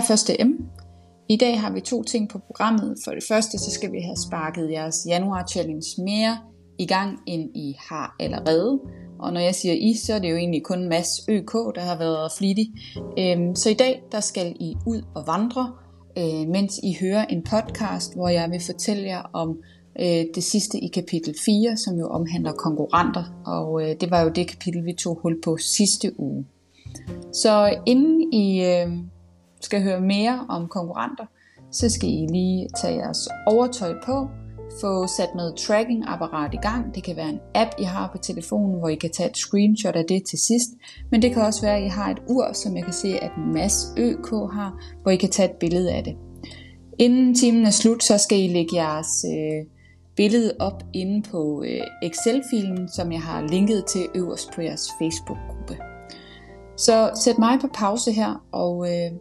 Hej første M. I dag har vi to ting på programmet. For det første, så skal vi have sparket jeres januar challenge mere i gang, end I har allerede. Og når jeg siger I, så er det jo egentlig kun Mads ØK, der har været flittig. Øhm, så i dag, der skal I ud og vandre, øh, mens I hører en podcast, hvor jeg vil fortælle jer om øh, det sidste i kapitel 4, som jo omhandler konkurrenter. Og øh, det var jo det kapitel, vi tog hul på sidste uge. Så inden I skal høre mere om konkurrenter, så skal I lige tage jeres overtøj på, få sat noget tracking-apparat i gang. Det kan være en app, I har på telefonen, hvor I kan tage et screenshot af det til sidst. Men det kan også være, at I har et ur, som jeg kan se, at Mads ØK har, hvor I kan tage et billede af det. Inden timen er slut, så skal I lægge jeres øh, billede op inde på øh, Excel-filen, som jeg har linket til øverst på jeres Facebook-gruppe. Så sæt mig på pause her, og øh,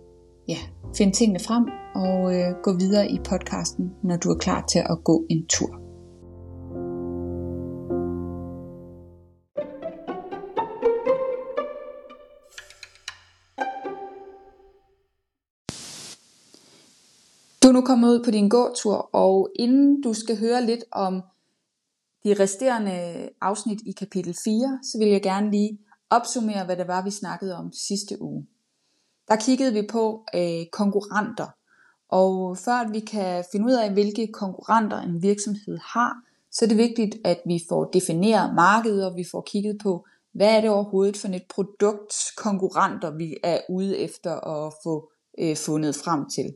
ja, find tingene frem og øh, gå videre i podcasten, når du er klar til at gå en tur. Du er nu kommet ud på din gåtur, og inden du skal høre lidt om de resterende afsnit i kapitel 4, så vil jeg gerne lige opsummere, hvad det var, vi snakkede om sidste uge der kiggede vi på øh, konkurrenter. Og før at vi kan finde ud af, hvilke konkurrenter en virksomhed har, så er det vigtigt, at vi får defineret markedet, og vi får kigget på, hvad er det overhovedet for et produkt konkurrenter, vi er ude efter at få øh, fundet frem til.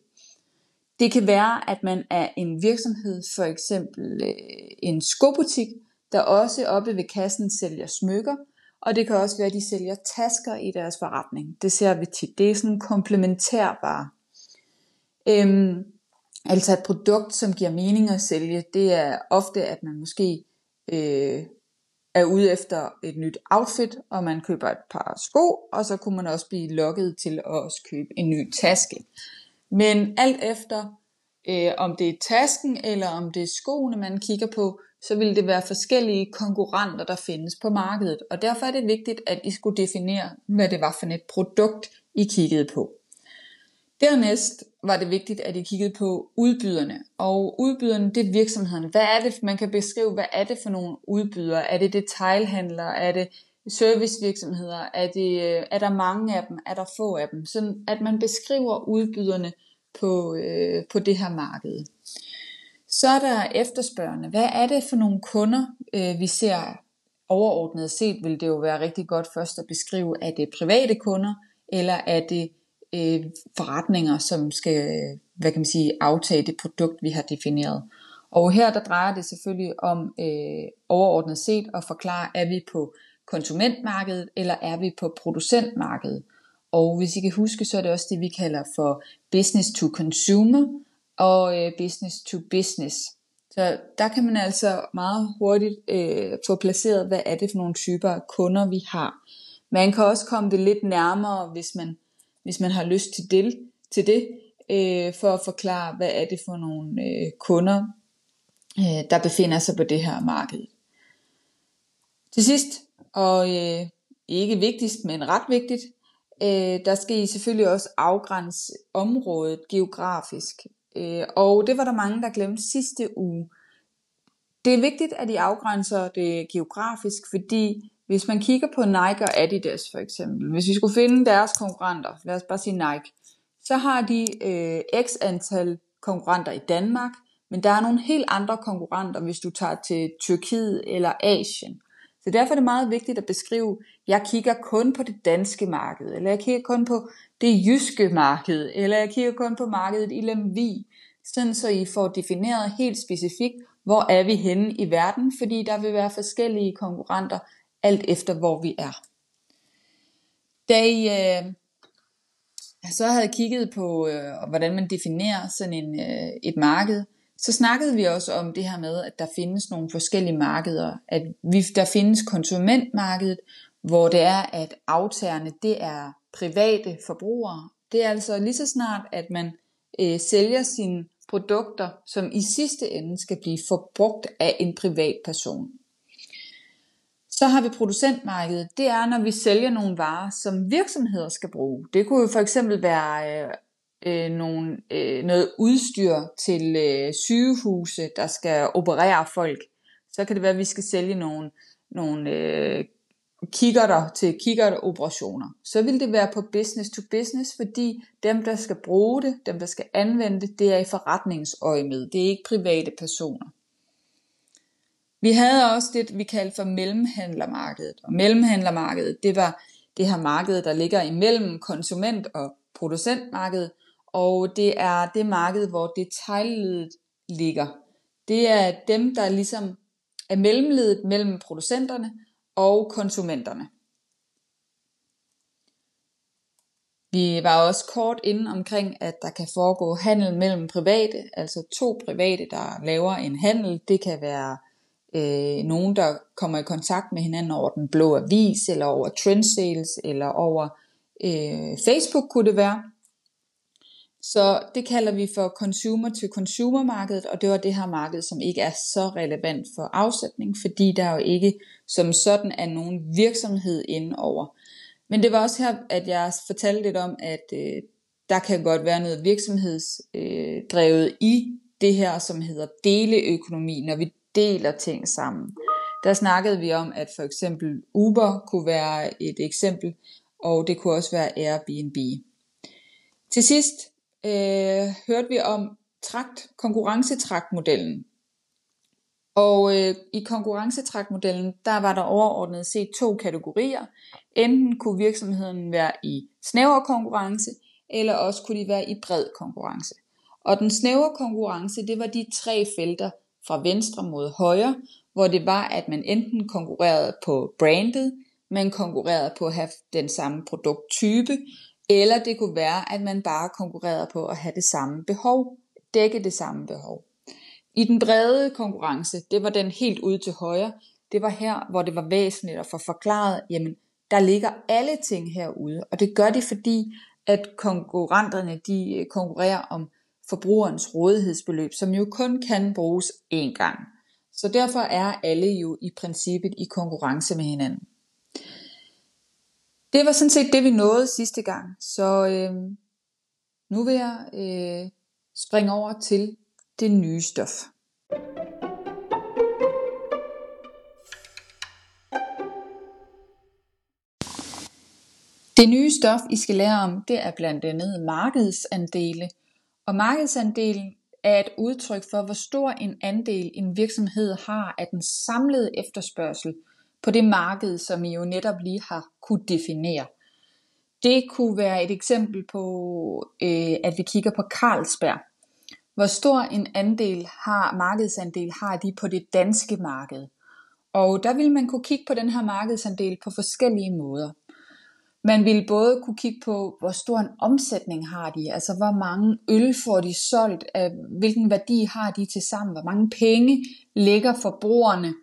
Det kan være, at man er en virksomhed, for eksempel øh, en skobutik, der også oppe ved kassen sælger smykker, og det kan også være, at de sælger tasker i deres forretning. Det ser vi tit. Det er sådan komplementærbare. Øhm, altså et produkt, som giver mening at sælge, det er ofte, at man måske øh, er ude efter et nyt outfit, og man køber et par sko, og så kunne man også blive lokket til at også købe en ny taske. Men alt efter, øh, om det er tasken eller om det er skoene, man kigger på, så vil det være forskellige konkurrenter, der findes på markedet. Og derfor er det vigtigt, at I skulle definere, hvad det var for et produkt, I kiggede på. Dernæst var det vigtigt, at I kiggede på udbyderne. Og udbyderne, det er virksomheden. Hvad er det, man kan beskrive, hvad er det for nogle udbydere? Er det detailhandlere? Er det servicevirksomheder? Er, det, øh, er der mange af dem? Er der få af dem? Sådan at man beskriver udbyderne på, øh, på det her marked. Så er der efterspørgende. Hvad er det for nogle kunder, øh, vi ser overordnet set, vil det jo være rigtig godt først at beskrive, er det private kunder, eller er det øh, forretninger, som skal hvad kan man sige, aftage det produkt, vi har defineret. Og her der drejer det selvfølgelig om øh, overordnet set at forklare, er vi på konsumentmarkedet, eller er vi på producentmarkedet. Og hvis I kan huske, så er det også det, vi kalder for business to consumer, og øh, business to business. Så der kan man altså meget hurtigt øh, få placeret, hvad er det for nogle typer af kunder, vi har. Man kan også komme det lidt nærmere, hvis man, hvis man har lyst til det, til det øh, for at forklare, hvad er det for nogle øh, kunder, øh, der befinder sig på det her marked. Til sidst, og øh, ikke vigtigst, men ret vigtigt, øh, der skal I selvfølgelig også afgrænse området geografisk. Øh, og det var der mange, der glemte sidste uge. Det er vigtigt, at I afgrænser det geografisk, fordi hvis man kigger på Nike og Adidas for eksempel, hvis vi skulle finde deres konkurrenter, lad os bare sige Nike, så har de øh, x antal konkurrenter i Danmark, men der er nogle helt andre konkurrenter, hvis du tager til Tyrkiet eller Asien. Så derfor er det meget vigtigt at beskrive, jeg kigger kun på det danske marked, eller jeg kigger kun på det jyske marked, eller jeg kigger kun på markedet i Lemvi, sådan så I får defineret helt specifikt, hvor er vi henne i verden, fordi der vil være forskellige konkurrenter, alt efter hvor vi er. Da I øh, så havde kigget på, øh, hvordan man definerer sådan en, øh, et marked, så snakkede vi også om det her med, at der findes nogle forskellige markeder. At vi, der findes konsumentmarkedet, hvor det er, at aftagerne det er private forbrugere. Det er altså lige så snart, at man øh, sælger sine produkter, som i sidste ende skal blive forbrugt af en privat person. Så har vi producentmarkedet. Det er, når vi sælger nogle varer, som virksomheder skal bruge. Det kunne jo for eksempel være øh, øh, nogle, øh, noget udstyr til øh, sygehuse, der skal operere folk. Så kan det være, at vi skal sælge nogle, nogle øh, kikkerter til kikkerteroperationer. Så vil det være på business to business, fordi dem, der skal bruge det, dem, der skal anvende det, det er i forretningsøje med. Det er ikke private personer. Vi havde også det, vi kaldte for mellemhandlermarkedet. Og mellemhandlermarkedet, det var det her marked, der ligger imellem konsument- og producentmarkedet, og det er det marked, hvor detaljledet ligger. Det er dem, der ligesom er mellemledet mellem producenterne og konsumenterne. Vi var også kort inde omkring, at der kan foregå handel mellem private, altså to private, der laver en handel. Det kan være øh, nogen, der kommer i kontakt med hinanden over den blå avis, eller over trendsales, eller over øh, Facebook kunne det være. Så det kalder vi for consumer to consumer markedet, og det var det her marked, som ikke er så relevant for afsætning, fordi der jo ikke som sådan er nogen virksomhed indover. Men det var også her, at jeg fortalte lidt om, at øh, der kan godt være noget virksomhedsdrevet øh, i det her, som hedder deleøkonomi, når vi deler ting sammen. Der snakkede vi om, at for eksempel Uber kunne være et eksempel, og det kunne også være Airbnb. Til sidst øh, hørte vi om trakt, konkurrencetraktmodellen. Og øh, i konkurrencetraktmodellen, der var der overordnet set to kategorier. Enten kunne virksomheden være i snæver konkurrence, eller også kunne de være i bred konkurrence. Og den snævre konkurrence, det var de tre felter fra venstre mod højre, hvor det var, at man enten konkurrerede på brandet, man konkurrerede på at have den samme produkttype, eller det kunne være, at man bare konkurrerede på at have det samme behov, dække det samme behov. I den brede konkurrence, det var den helt ude til højre, det var her, hvor det var væsentligt at få forklaret, jamen, der ligger alle ting herude, og det gør de, fordi at konkurrenterne, de øh, konkurrerer om forbrugerens rådighedsbeløb, som jo kun kan bruges én gang. Så derfor er alle jo i princippet i konkurrence med hinanden. Det var sådan set det, vi nåede sidste gang. Så øh, nu vil jeg øh, springe over til det nye stof. Det nye stof, I skal lære om, det er blandt andet markedsandele. Og markedsandelen er et udtryk for, hvor stor en andel en virksomhed har af den samlede efterspørgsel på det marked, som I jo netop lige har kunne definere. Det kunne være et eksempel på, øh, at vi kigger på Carlsberg. Hvor stor en andel har markedsandel har de på det danske marked? Og der vil man kunne kigge på den her markedsandel på forskellige måder. Man vil både kunne kigge på, hvor stor en omsætning har de, altså hvor mange øl får de solgt, hvilken værdi har de til sammen, hvor mange penge ligger forbrugerne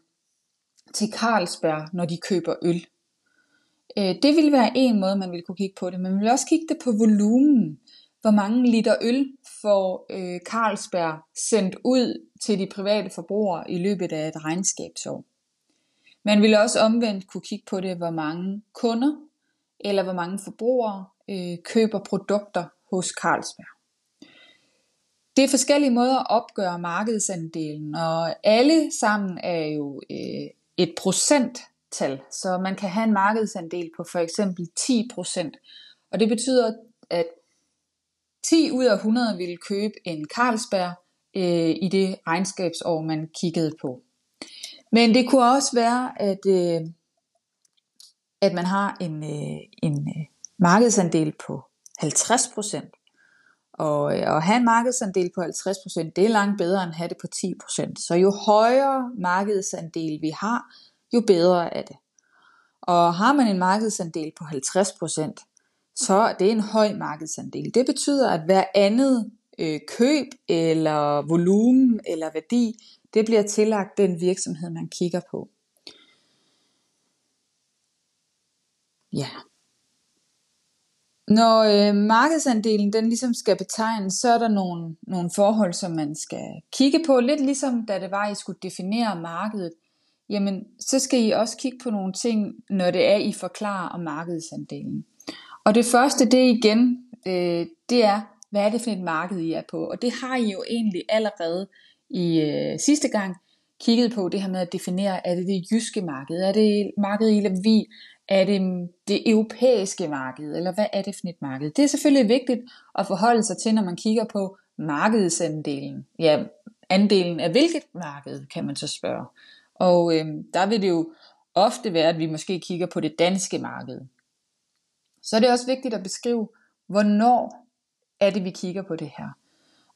til Carlsberg, når de køber øl. Øh, det ville være en måde, man ville kunne kigge på det, men man vil også kigge det på volumen. Hvor mange liter øl får øh, Carlsberg sendt ud til de private forbrugere i løbet af et regnskabsår. Man vil også omvendt kunne kigge på det, hvor mange kunder eller hvor mange forbrugere øh, køber produkter hos Carlsberg. Det er forskellige måder at opgøre markedsandelen, og alle sammen er jo øh, et procenttal, så man kan have en markedsandel på for eksempel 10%, og det betyder, at 10 ud af 100 ville købe en Carlsberg øh, i det regnskabsår, man kiggede på. Men det kunne også være, at, øh, at man har en, øh, en øh, markedsandel på 50%. Og øh, at have en markedsandel på 50%, det er langt bedre end at have det på 10%. Så jo højere markedsandel vi har, jo bedre er det. Og har man en markedsandel på 50%, så er det en høj markedsandel. Det betyder, at hver andet øh, køb eller volumen eller værdi, det bliver tillagt den virksomhed, man kigger på. Ja, når øh, markedsandelen den ligesom skal betegnes, så er der nogle, nogle forhold, som man skal kigge på. Lidt ligesom da det var, I skulle definere markedet. Jamen, så skal I også kigge på nogle ting, når det er, I forklarer om markedsandelen. Og det første, det igen, øh, det er, hvad er det for et marked, I er på? Og det har I jo egentlig allerede i øh, sidste gang kigget på, det her med at definere, er det det jyske marked? Er det markedet i Lemvi? Er det det europæiske marked? Eller hvad er det for et marked? Det er selvfølgelig vigtigt at forholde sig til, når man kigger på markedsandelen. Ja, andelen af hvilket marked, kan man så spørge. Og øh, der vil det jo ofte være, at vi måske kigger på det danske marked. Så er det også vigtigt at beskrive, hvornår er det, vi kigger på det her.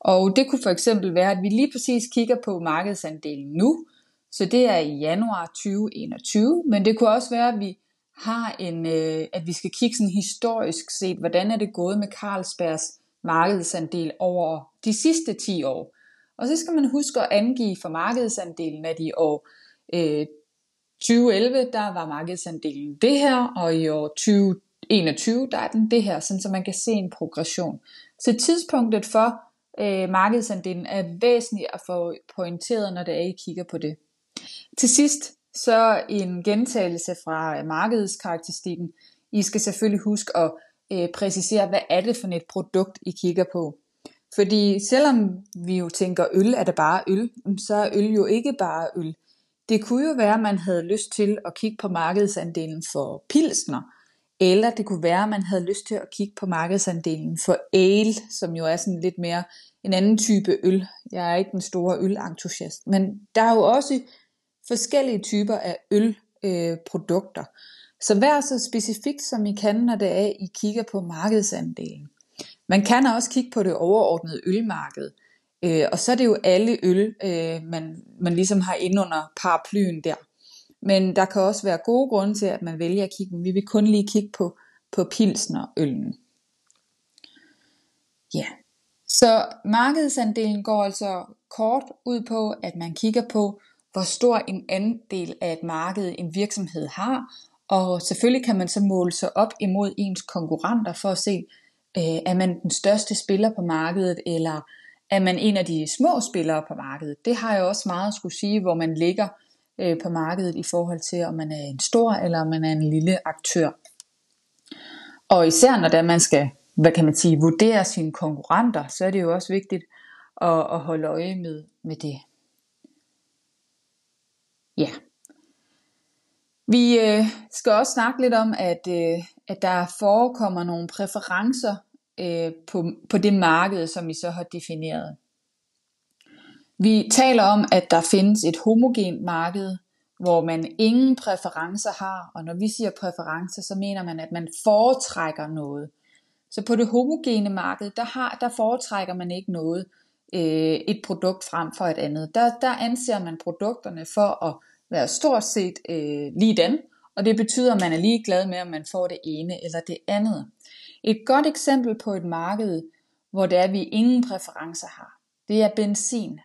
Og det kunne for eksempel være, at vi lige præcis kigger på markedsandelen nu, så det er i januar 2021, men det kunne også være, at vi har en, øh, at vi skal kigge sådan historisk set, hvordan er det gået med Carlsbergs markedsandel over de sidste 10 år. Og så skal man huske at angive for markedsandelen, at i år øh, 2011, der var markedsandelen det her, og i år 2021, der er den det her, sådan så man kan se en progression. Så tidspunktet for øh, markedsandelen er væsentligt at få pointeret, når det er, I kigger på det. Til sidst, så en gentagelse fra øh, markedskarakteristikken. I skal selvfølgelig huske at øh, præcisere, hvad er det for et produkt, I kigger på. Fordi selvom vi jo tænker øl, er det bare øl, så er øl jo ikke bare øl. Det kunne jo være, at man havde lyst til at kigge på markedsandelen for pilsner, eller det kunne være, at man havde lyst til at kigge på markedsandelen for ale, som jo er sådan lidt mere en anden type øl. Jeg er ikke den store ølentusiast, men der er jo også forskellige typer af ølprodukter. Øh, så vær så specifikt som I kan, når det er, I kigger på markedsandelen. Man kan også kigge på det overordnede ølmarked. Øh, og så er det jo alle øl, øh, man, man ligesom har ind under paraplyen der. Men der kan også være gode grunde til, at man vælger at kigge, vi vil kun lige kigge på, på pilsnerøllen. Ja, så markedsandelen går altså kort ud på, at man kigger på, hvor stor en andel af et marked en virksomhed har, og selvfølgelig kan man så måle sig op imod ens konkurrenter for at se, øh, er man den største spiller på markedet, eller er man en af de små spillere på markedet. Det har jo også meget at skulle sige, hvor man ligger øh, på markedet i forhold til, om man er en stor eller om man er en lille aktør. Og især når man skal, hvad kan man sige, vurdere sine konkurrenter, så er det jo også vigtigt at, at holde øje med, med det. Ja. Vi øh, skal også snakke lidt om, at, øh, at der forekommer nogle præferencer øh, på, på det marked, som vi så har defineret. Vi taler om, at der findes et homogent marked, hvor man ingen præferencer har, og når vi siger præferencer, så mener man, at man foretrækker noget. Så på det homogene marked, der, har, der foretrækker man ikke noget, øh, et produkt frem for et andet. Der, der anser man produkterne for at være stort set øh, lige den, og det betyder, at man er lige glad med, om man får det ene eller det andet. Et godt eksempel på et marked, hvor det er, at vi ingen præferencer har, det er benzin.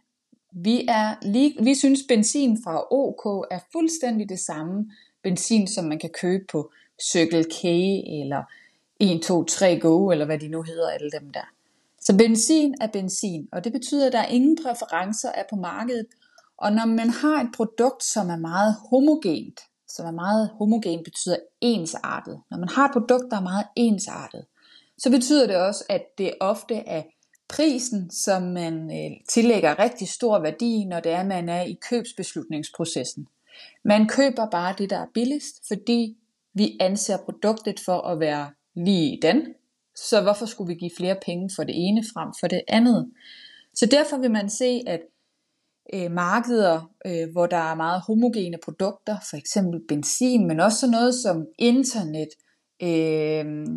Vi, er lige, vi synes, benzin fra OK er fuldstændig det samme benzin, som man kan købe på Circle K eller 1, 2, 3 Go, eller hvad de nu hedder, alle dem der. Så benzin er benzin, og det betyder, at der ingen præferencer er på markedet. Og når man har et produkt, som er meget homogent, som er meget homogen, betyder ensartet. Når man har et produkt, der er meget ensartet, så betyder det også, at det ofte er prisen, som man øh, tillægger rigtig stor værdi, når det er, man er i købsbeslutningsprocessen. Man køber bare det, der er billigst, fordi vi anser produktet for at være lige den. Så hvorfor skulle vi give flere penge for det ene frem for det andet? Så derfor vil man se, at øh, markeder, øh, hvor der er meget homogene produkter, for eksempel benzin, men også sådan noget som internet, øh,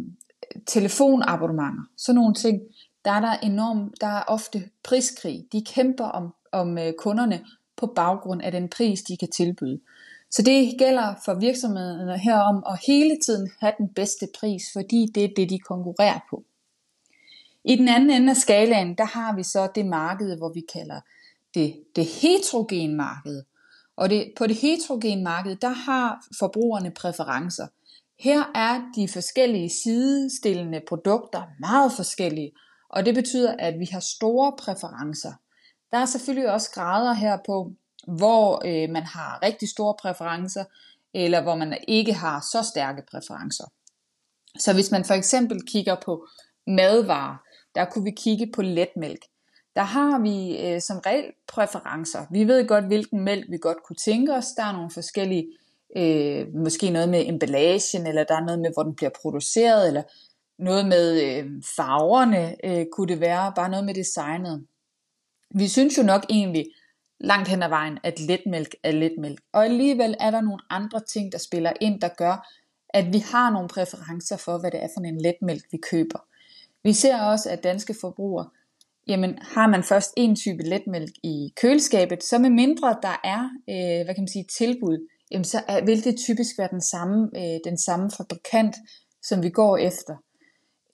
telefonabonnementer, sådan nogle ting, der er der enormt, der er ofte priskrig. De kæmper om, om øh, kunderne på baggrund af den pris, de kan tilbyde. Så det gælder for virksomhederne her om at hele tiden have den bedste pris, fordi det er det, de konkurrerer på. I den anden ende af skalaen, der har vi så det marked, hvor vi kalder det, det heterogen marked. Og det, på det heterogen marked, der har forbrugerne præferencer. Her er de forskellige sidestillende produkter meget forskellige, og det betyder, at vi har store præferencer. Der er selvfølgelig også grader her på, hvor øh, man har rigtig store præferencer, eller hvor man ikke har så stærke præferencer. Så hvis man for eksempel kigger på madvarer, der kunne vi kigge på letmælk. Der har vi øh, som regel præferencer. Vi ved godt, hvilken mælk vi godt kunne tænke os. Der er nogle forskellige, øh, måske noget med emballagen, eller der er noget med, hvor den bliver produceret, eller noget med øh, farverne øh, kunne det være, bare noget med designet. Vi synes jo nok egentlig langt hen ad vejen, at letmælk er letmælk. Og alligevel er der nogle andre ting, der spiller ind, der gør, at vi har nogle præferencer for, hvad det er for en letmælk, vi køber. Vi ser også, at danske forbrugere, jamen har man først en type letmælk i køleskabet, så med mindre der er, øh, hvad kan man sige, tilbud, jamen så er, vil det typisk være den samme, øh, den samme fabrikant, som vi går efter.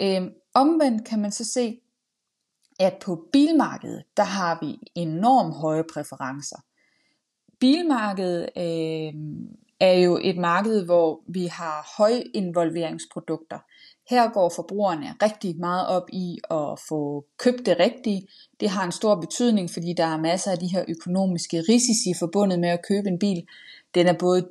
Øh, omvendt kan man så se, at på bilmarkedet, der har vi enormt høje præferencer. Bilmarkedet øh, er jo et marked, hvor vi har høj involveringsprodukter. Her går forbrugerne rigtig meget op i at få købt det rigtige. Det har en stor betydning, fordi der er masser af de her økonomiske risici forbundet med at købe en bil. Den er både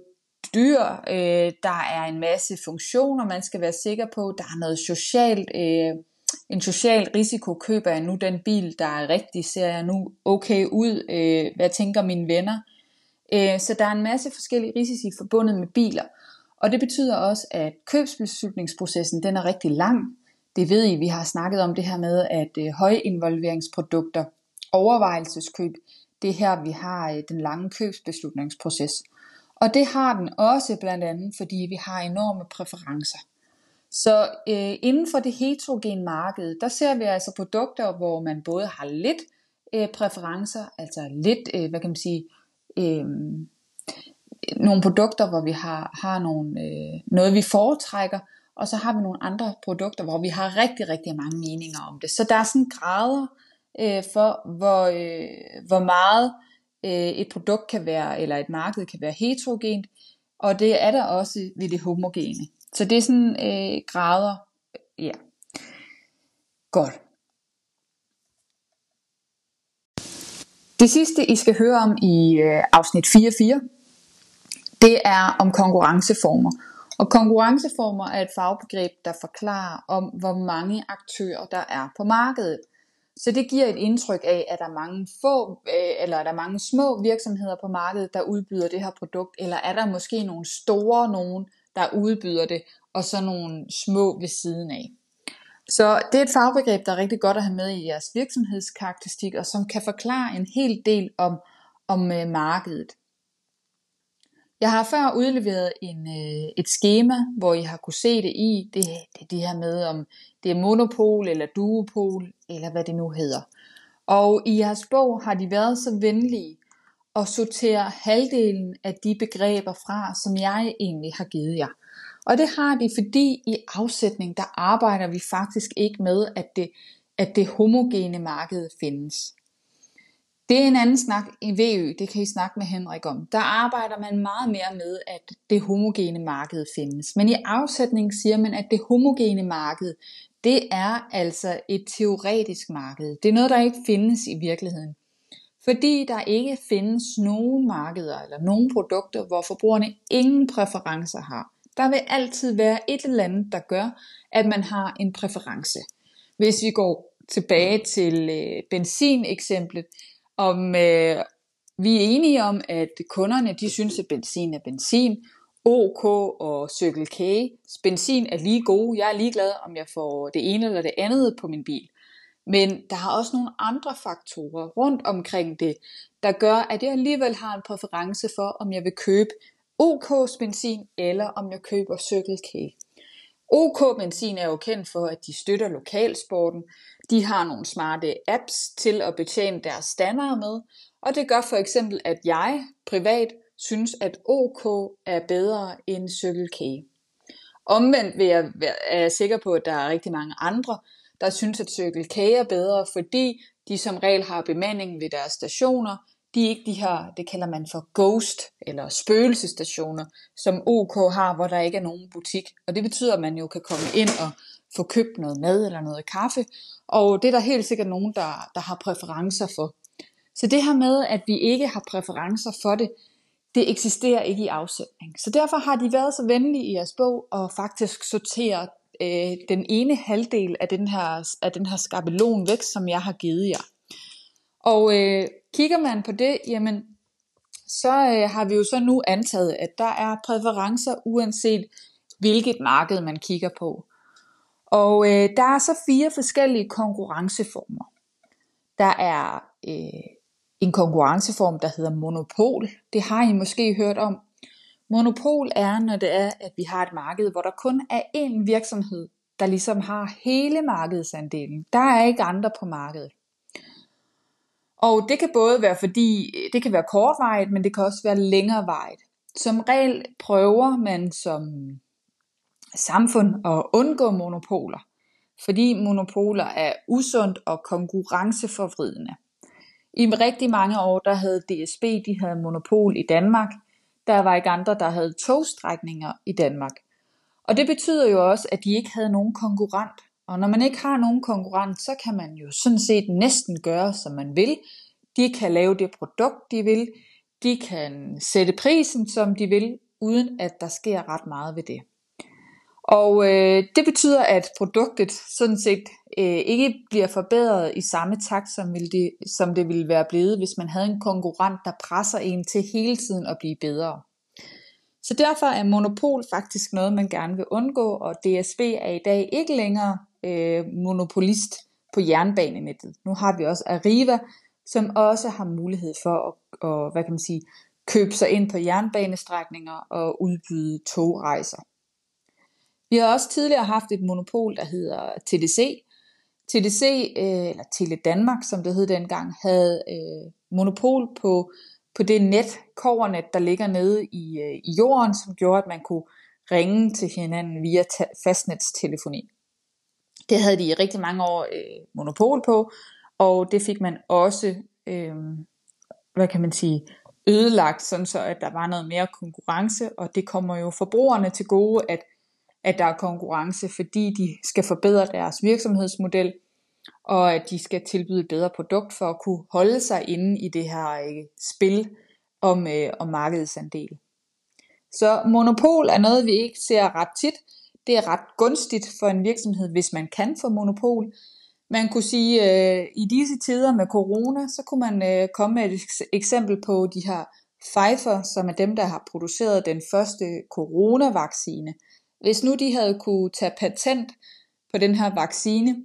dyr, øh, der er en masse funktioner, man skal være sikker på, der er noget socialt, øh, en social risiko, køber jeg nu den bil, der er rigtig, ser jeg nu okay ud, øh, hvad tænker mine venner. Øh, så der er en masse forskellige risici forbundet med biler. Og det betyder også, at købsbeslutningsprocessen den er rigtig lang. Det ved I, vi har snakket om det her med, at øh, højinvolveringsprodukter, overvejelseskøb, det er her, vi har øh, den lange købsbeslutningsproces. Og det har den også blandt andet, fordi vi har enorme præferencer. Så øh, inden for det heterogene marked, der ser vi altså produkter, hvor man både har lidt øh, præferencer, altså lidt, øh, hvad kan man sige, øh, nogle produkter, hvor vi har, har nogle, øh, noget, vi foretrækker, og så har vi nogle andre produkter, hvor vi har rigtig, rigtig mange meninger om det. Så der er sådan grader øh, for, hvor, øh, hvor meget øh, et produkt kan være, eller et marked kan være heterogent, og det er der også ved det homogene. Så det er sådan øh, grader. Ja. Godt. Det sidste, I skal høre om i øh, afsnit 4.4, det er om konkurrenceformer. Og konkurrenceformer er et fagbegreb, der forklarer om, hvor mange aktører der er på markedet. Så det giver et indtryk af, at der er mange få, øh, eller er der mange små virksomheder på markedet, der udbyder det her produkt, eller er der måske nogle store nogen, der udbyder det, og så nogle små ved siden af. Så det er et fagbegreb, der er rigtig godt at have med i jeres virksomhedskarakteristik, og som kan forklare en hel del om, om øh, markedet. Jeg har før udleveret en, øh, et schema, hvor I har kunne se det i. Det, det det her med, om det er monopol eller duopol, eller hvad det nu hedder. Og i jeres bog har de været så venlige at sortere halvdelen af de begreber fra, som jeg egentlig har givet jer. Og det har de, fordi i afsætning, der arbejder vi faktisk ikke med, at det, at det homogene marked findes. Det er en anden snak i VØ, det kan I snakke med Henrik om. Der arbejder man meget mere med, at det homogene marked findes. Men i afsætning siger man, at det homogene marked, det er altså et teoretisk marked. Det er noget, der ikke findes i virkeligheden. Fordi der ikke findes nogen markeder eller nogen produkter, hvor forbrugerne ingen præferencer har. Der vil altid være et eller andet, der gør, at man har en præference. Hvis vi går tilbage til øh, benzineksemplet, om øh, vi er enige om, at kunderne de synes, at benzin er benzin, OK og Circle K, benzin er lige gode, jeg er ligeglad, om jeg får det ene eller det andet på min bil. Men der er også nogle andre faktorer rundt omkring det, der gør, at jeg alligevel har en præference for, om jeg vil købe OK's benzin, eller om jeg køber Circle K. OK Benzin er jo kendt for, at de støtter lokalsporten. De har nogle smarte apps til at betjene deres standarder med, og det gør for eksempel, at jeg privat synes, at OK er bedre end Circle K. Omvendt vil jeg, er jeg sikker på, at der er rigtig mange andre, der synes, at Circle K er bedre, fordi de som regel har bemanding ved deres stationer, de er ikke de her, det kalder man for ghost eller spøgelsestationer, som OK har, hvor der ikke er nogen butik. Og det betyder, at man jo kan komme ind og få købt noget mad eller noget kaffe. Og det er der helt sikkert nogen, der, der har præferencer for. Så det her med, at vi ikke har præferencer for det, det eksisterer ikke i afsætning. Så derfor har de været så venlige i jeres bog og faktisk sorteret øh, den ene halvdel af den her, af den her skabelon væk, som jeg har givet jer. Og øh, kigger man på det, jamen, så øh, har vi jo så nu antaget, at der er præferencer uanset hvilket marked man kigger på. Og øh, der er så fire forskellige konkurrenceformer. Der er øh, en konkurrenceform, der hedder monopol. Det har I måske hørt om. Monopol er, når det er, at vi har et marked, hvor der kun er én virksomhed, der ligesom har hele markedsandelen. Der er ikke andre på markedet. Og det kan både være fordi, det kan være kortvarigt, men det kan også være længerevarigt. Som regel prøver man som samfund at undgå monopoler, fordi monopoler er usundt og konkurrenceforvridende. I rigtig mange år, der havde DSB, de havde monopol i Danmark. Der var ikke andre, der havde togstrækninger i Danmark. Og det betyder jo også, at de ikke havde nogen konkurrent. Og når man ikke har nogen konkurrent, så kan man jo sådan set næsten gøre, som man vil. De kan lave det produkt, de vil. De kan sætte prisen, som de vil, uden at der sker ret meget ved det. Og øh, det betyder, at produktet sådan set øh, ikke bliver forbedret i samme takt, som, vil det, som det ville være blevet, hvis man havde en konkurrent, der presser en til hele tiden at blive bedre. Så derfor er monopol faktisk noget, man gerne vil undgå, og DSB er i dag ikke længere øh, monopolist på jernbanenettet. Nu har vi også Arriva, som også har mulighed for at, og, hvad kan man sige, købe sig ind på jernbanestrækninger og udbyde togrejser. Vi har også tidligere haft et monopol, der hedder TDC. TDC, øh, eller Tele Danmark, som det hed dengang, havde øh, monopol på, på det net, kovernet, der ligger nede i, øh, i jorden, som gjorde, at man kunne ringe til hinanden via fastnetstelefoni. Det havde de i rigtig mange år øh, monopol på, og det fik man også, øh, hvad kan man sige, ødelagt, sådan så at der var noget mere konkurrence, og det kommer jo forbrugerne til gode, at at der er konkurrence, fordi de skal forbedre deres virksomhedsmodel, og at de skal tilbyde et bedre produkt for at kunne holde sig inde i det her øh, spil om, øh, om markedsandel. Så monopol er noget, vi ikke ser ret tit. Det er ret gunstigt for en virksomhed, hvis man kan få monopol. Man kunne sige, at øh, i disse tider med corona, så kunne man øh, komme med et eksempel på de her Pfizer, som er dem, der har produceret den første coronavaccine. Hvis nu de havde kunne tage patent på den her vaccine,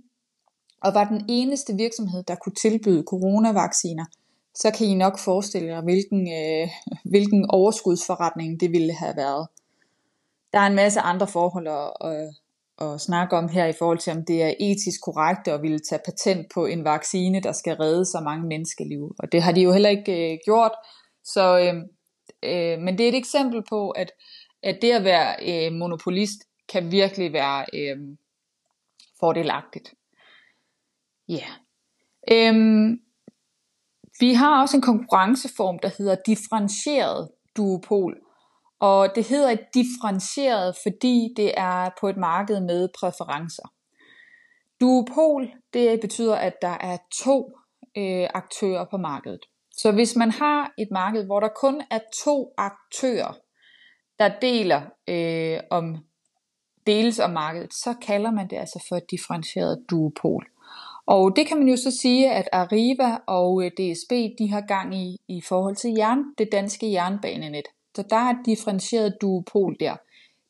og var den eneste virksomhed, der kunne tilbyde coronavacciner, så kan I nok forestille jer, hvilken, øh, hvilken overskudsforretning det ville have været. Der er en masse andre forhold at, at, at snakke om her i forhold til, om det er etisk korrekt at ville tage patent på en vaccine, der skal redde så mange menneskeliv. Og det har de jo heller ikke øh, gjort. Så, øh, øh, men det er et eksempel på, at at det at være øh, monopolist kan virkelig være øh, fordelagtigt. Ja. Yeah. Øhm, vi har også en konkurrenceform, der hedder differentieret duopol. Og det hedder differentieret, fordi det er på et marked med præferencer. Duopol, det betyder, at der er to øh, aktører på markedet. Så hvis man har et marked, hvor der kun er to aktører, der deler øh, om deles om markedet, så kalder man det altså for et differentieret duopol. Og det kan man jo så sige, at Arriva og øh, DSB, de har gang i, i forhold til jern, det danske jernbanenet. Så der er et differentieret duopol der.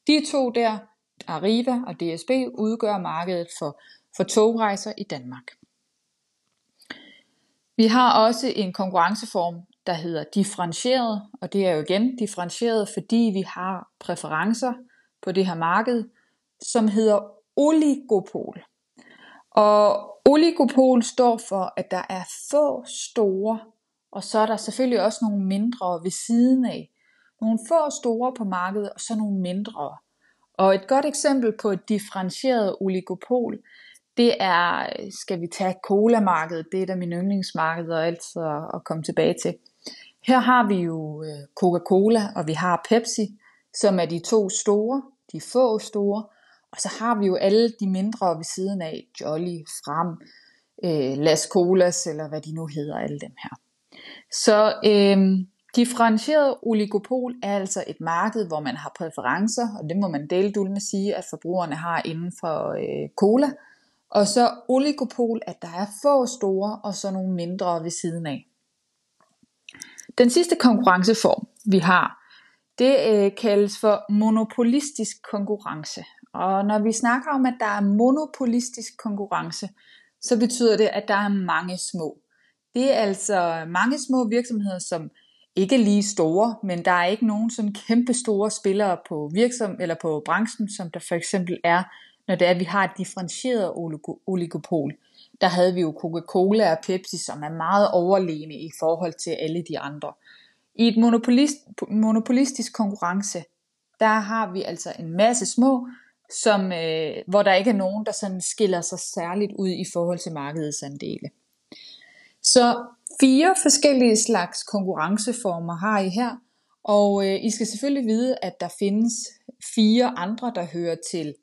De to der, Arriva og DSB, udgør markedet for, for togrejser i Danmark. Vi har også en konkurrenceform, der hedder differentieret, og det er jo igen differentieret, fordi vi har præferencer på det her marked, som hedder oligopol. Og oligopol står for, at der er få store, og så er der selvfølgelig også nogle mindre ved siden af. Nogle få store på markedet, og så nogle mindre. Og et godt eksempel på et differentieret oligopol, det er, skal vi tage cola-markedet, det er da min yndlingsmarked og altid at komme tilbage til. Her har vi jo øh, Coca-Cola, og vi har Pepsi, som er de to store, de få store. Og så har vi jo alle de mindre ved siden af, Jolly, Frem, øh, Las Colas, eller hvad de nu hedder, alle dem her. Så øh, Differentieret oligopol er altså et marked, hvor man har præferencer, og det må man dele med sige, at forbrugerne har inden for øh, cola. Og så oligopol, at der er få store og så nogle mindre ved siden af. Den sidste konkurrenceform, vi har, det øh, kaldes for monopolistisk konkurrence. Og når vi snakker om, at der er monopolistisk konkurrence, så betyder det, at der er mange små. Det er altså mange små virksomheder, som ikke lige store, men der er ikke nogen sådan kæmpe store spillere på virksom eller på branchen, som der for eksempel er, når det er, at vi har et differentieret oligopol. Der havde vi jo Coca-Cola og Pepsi, som er meget overlegne i forhold til alle de andre. I et monopolist, monopolistisk konkurrence, der har vi altså en masse små, som, øh, hvor der ikke er nogen, der sådan skiller sig særligt ud i forhold til markedets andele. Så fire forskellige slags konkurrenceformer har I her, og øh, I skal selvfølgelig vide, at der findes fire andre, der hører til,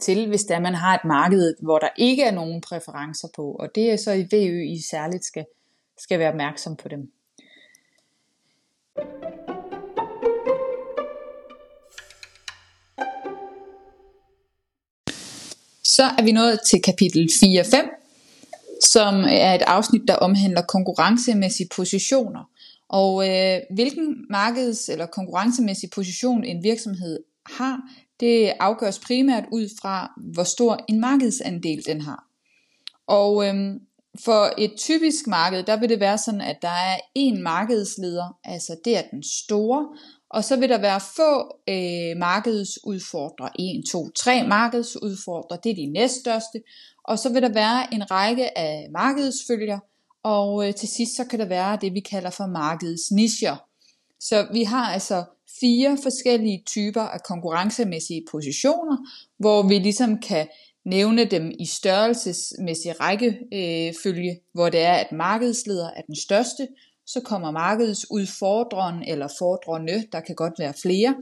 til hvis der man har et marked, hvor der ikke er nogen præferencer på, og det er så i VØ, I særligt skal, skal være opmærksom på dem. Så er vi nået til kapitel 4-5, som er et afsnit, der omhandler konkurrencemæssige positioner. Og øh, hvilken markeds- eller konkurrencemæssig position en virksomhed har, det afgøres primært ud fra, hvor stor en markedsandel den har. Og øhm, for et typisk marked, der vil det være sådan, at der er én markedsleder, altså det er den store, og så vil der være få øh, markedsudfordrere, 1, 2, 3 markedsudfordrere, det er de næststørste, og så vil der være en række af markedsfølger, og øh, til sidst så kan der være det, vi kalder for markedsnischer. Så vi har altså fire forskellige typer af konkurrencemæssige positioner, hvor vi ligesom kan nævne dem i størrelsesmæssig rækkefølge, hvor det er, at markedsleder er den største, så kommer markedsudfordreren eller fordrende, der kan godt være flere,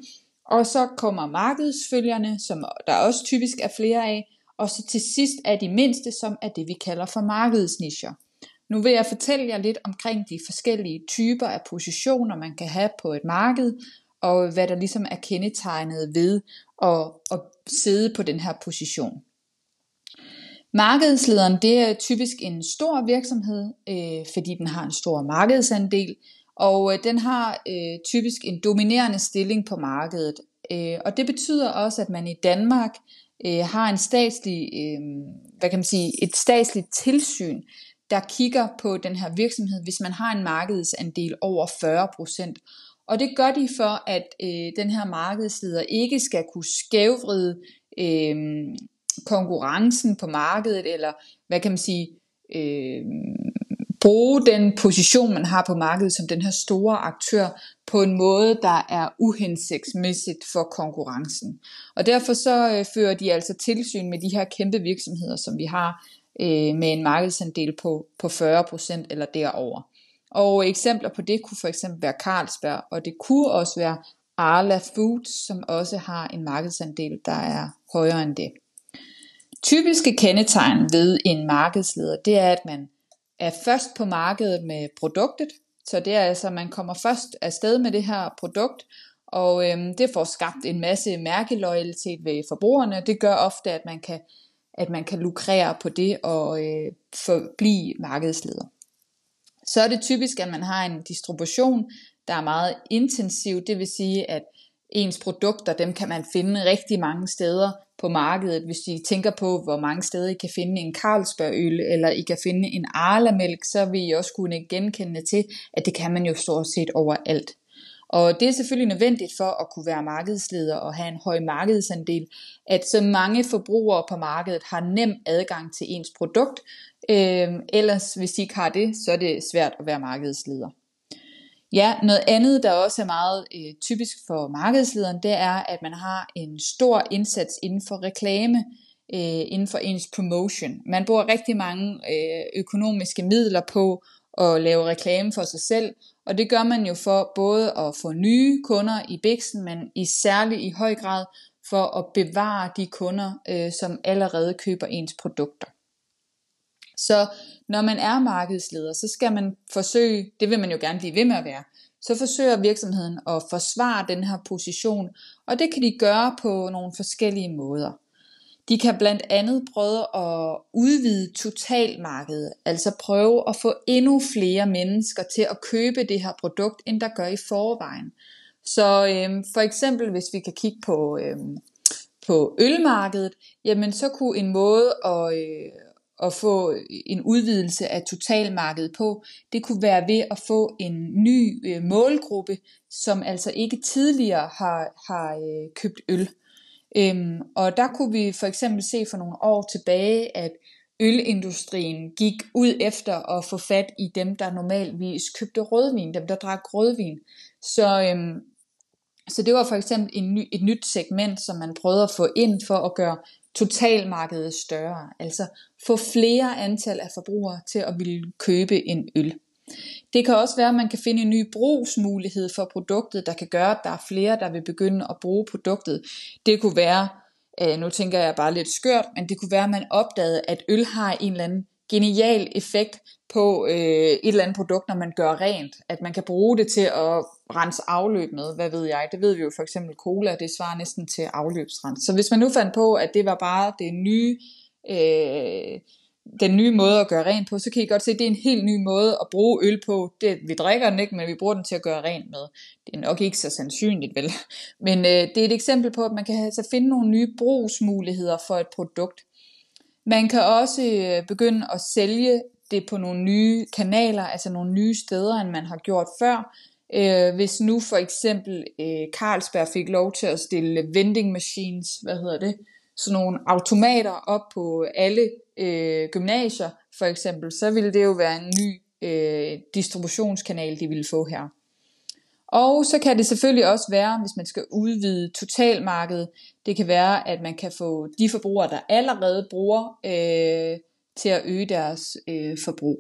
og så kommer markedsfølgerne, som der også typisk er flere af, og så til sidst er de mindste, som er det vi kalder for markedsnischer. Nu vil jeg fortælle jer lidt omkring de forskellige typer af positioner, man kan have på et marked, og hvad der ligesom er kendetegnet ved at, at sidde på den her position. Markedslederen det er typisk en stor virksomhed, øh, fordi den har en stor markedsandel, og øh, den har øh, typisk en dominerende stilling på markedet. Øh, og det betyder også, at man i Danmark øh, har en statslig, øh, hvad kan man sige, et statsligt tilsyn, der kigger på den her virksomhed, hvis man har en markedsandel over 40%. Og det gør de for, at øh, den her markedsleder ikke skal kunne skævvride øh, konkurrencen på markedet, eller hvad kan man sige, øh, bruge den position, man har på markedet som den her store aktør, på en måde, der er uhensigtsmæssigt for konkurrencen. Og derfor så øh, fører de altså tilsyn med de her kæmpe virksomheder, som vi har øh, med en markedsandel på, på 40% eller derover. Og eksempler på det kunne for eksempel være Carlsberg, og det kunne også være Arla Foods, som også har en markedsandel, der er højere end det. Typiske kendetegn ved en markedsleder, det er, at man er først på markedet med produktet, så det er altså, at man kommer først afsted med det her produkt, og øhm, det får skabt en masse mærkeloyalitet ved forbrugerne. Det gør ofte, at man kan, at man kan lukrere på det og øh, forblive markedsleder. Så er det typisk, at man har en distribution, der er meget intensiv. Det vil sige, at ens produkter, dem kan man finde rigtig mange steder på markedet. Hvis I tænker på, hvor mange steder I kan finde en Carlsbergøl, eller I kan finde en Arla-mælk, så vil I også kunne genkende til, at det kan man jo stort set overalt. Og det er selvfølgelig nødvendigt for at kunne være markedsleder og have en høj markedsandel, at så mange forbrugere på markedet har nem adgang til ens produkt. Øh, ellers hvis de ikke har det, så er det svært at være markedsleder. Ja, noget andet, der også er meget øh, typisk for markedslederen, det er, at man har en stor indsats inden for reklame, øh, inden for ens promotion. Man bruger rigtig mange øh, økonomiske midler på at lave reklame for sig selv, og det gør man jo for både at få nye kunder i Bixen, men i særlig i høj grad for at bevare de kunder, øh, som allerede køber ens produkter. Så når man er markedsleder, så skal man forsøge, det vil man jo gerne blive ved med at være, så forsøger virksomheden at forsvare den her position, og det kan de gøre på nogle forskellige måder. De kan blandt andet prøve at udvide totalmarkedet, altså prøve at få endnu flere mennesker til at købe det her produkt, end der gør i forvejen. Så øhm, for eksempel, hvis vi kan kigge på, øhm, på ølmarkedet, jamen så kunne en måde at, øh, at få en udvidelse af totalmarkedet på, det kunne være ved at få en ny øh, målgruppe, som altså ikke tidligere har, har øh, købt øl. Øhm, og der kunne vi for eksempel se for nogle år tilbage, at ølindustrien gik ud efter at få fat i dem, der normalvis købte rødvin, dem der drak rødvin. Så, øhm, så det var for eksempel en ny, et nyt segment, som man prøvede at få ind for at gøre totalmarkedet større. Altså få flere antal af forbrugere til at ville købe en øl. Det kan også være, at man kan finde en ny brugsmulighed for produktet, der kan gøre, at der er flere, der vil begynde at bruge produktet. Det kunne være, øh, nu tænker jeg bare lidt skørt, men det kunne være, at man opdagede, at øl har en eller anden genial effekt på øh, et eller andet produkt, når man gør rent. At man kan bruge det til at rense afløb med, hvad ved jeg. Det ved vi jo for eksempel cola, det svarer næsten til afløbsrens. Så hvis man nu fandt på, at det var bare det nye... Øh, den nye måde at gøre rent på, så kan I godt se, at det er en helt ny måde at bruge øl på. Det, vi drikker den ikke, men vi bruger den til at gøre rent med. Det er nok ikke så sandsynligt, vel? Men øh, det er et eksempel på, at man kan altså finde nogle nye brugsmuligheder for et produkt. Man kan også øh, begynde at sælge det på nogle nye kanaler, altså nogle nye steder, end man har gjort før. Øh, hvis nu for eksempel øh, Carlsberg fik lov til at stille vending machines, hvad hedder det, sådan nogle automater op på alle øh, gymnasier for eksempel, så ville det jo være en ny øh, distributionskanal, de ville få her. Og så kan det selvfølgelig også være, hvis man skal udvide totalmarkedet, det kan være, at man kan få de forbrugere, der allerede bruger, øh, til at øge deres øh, forbrug.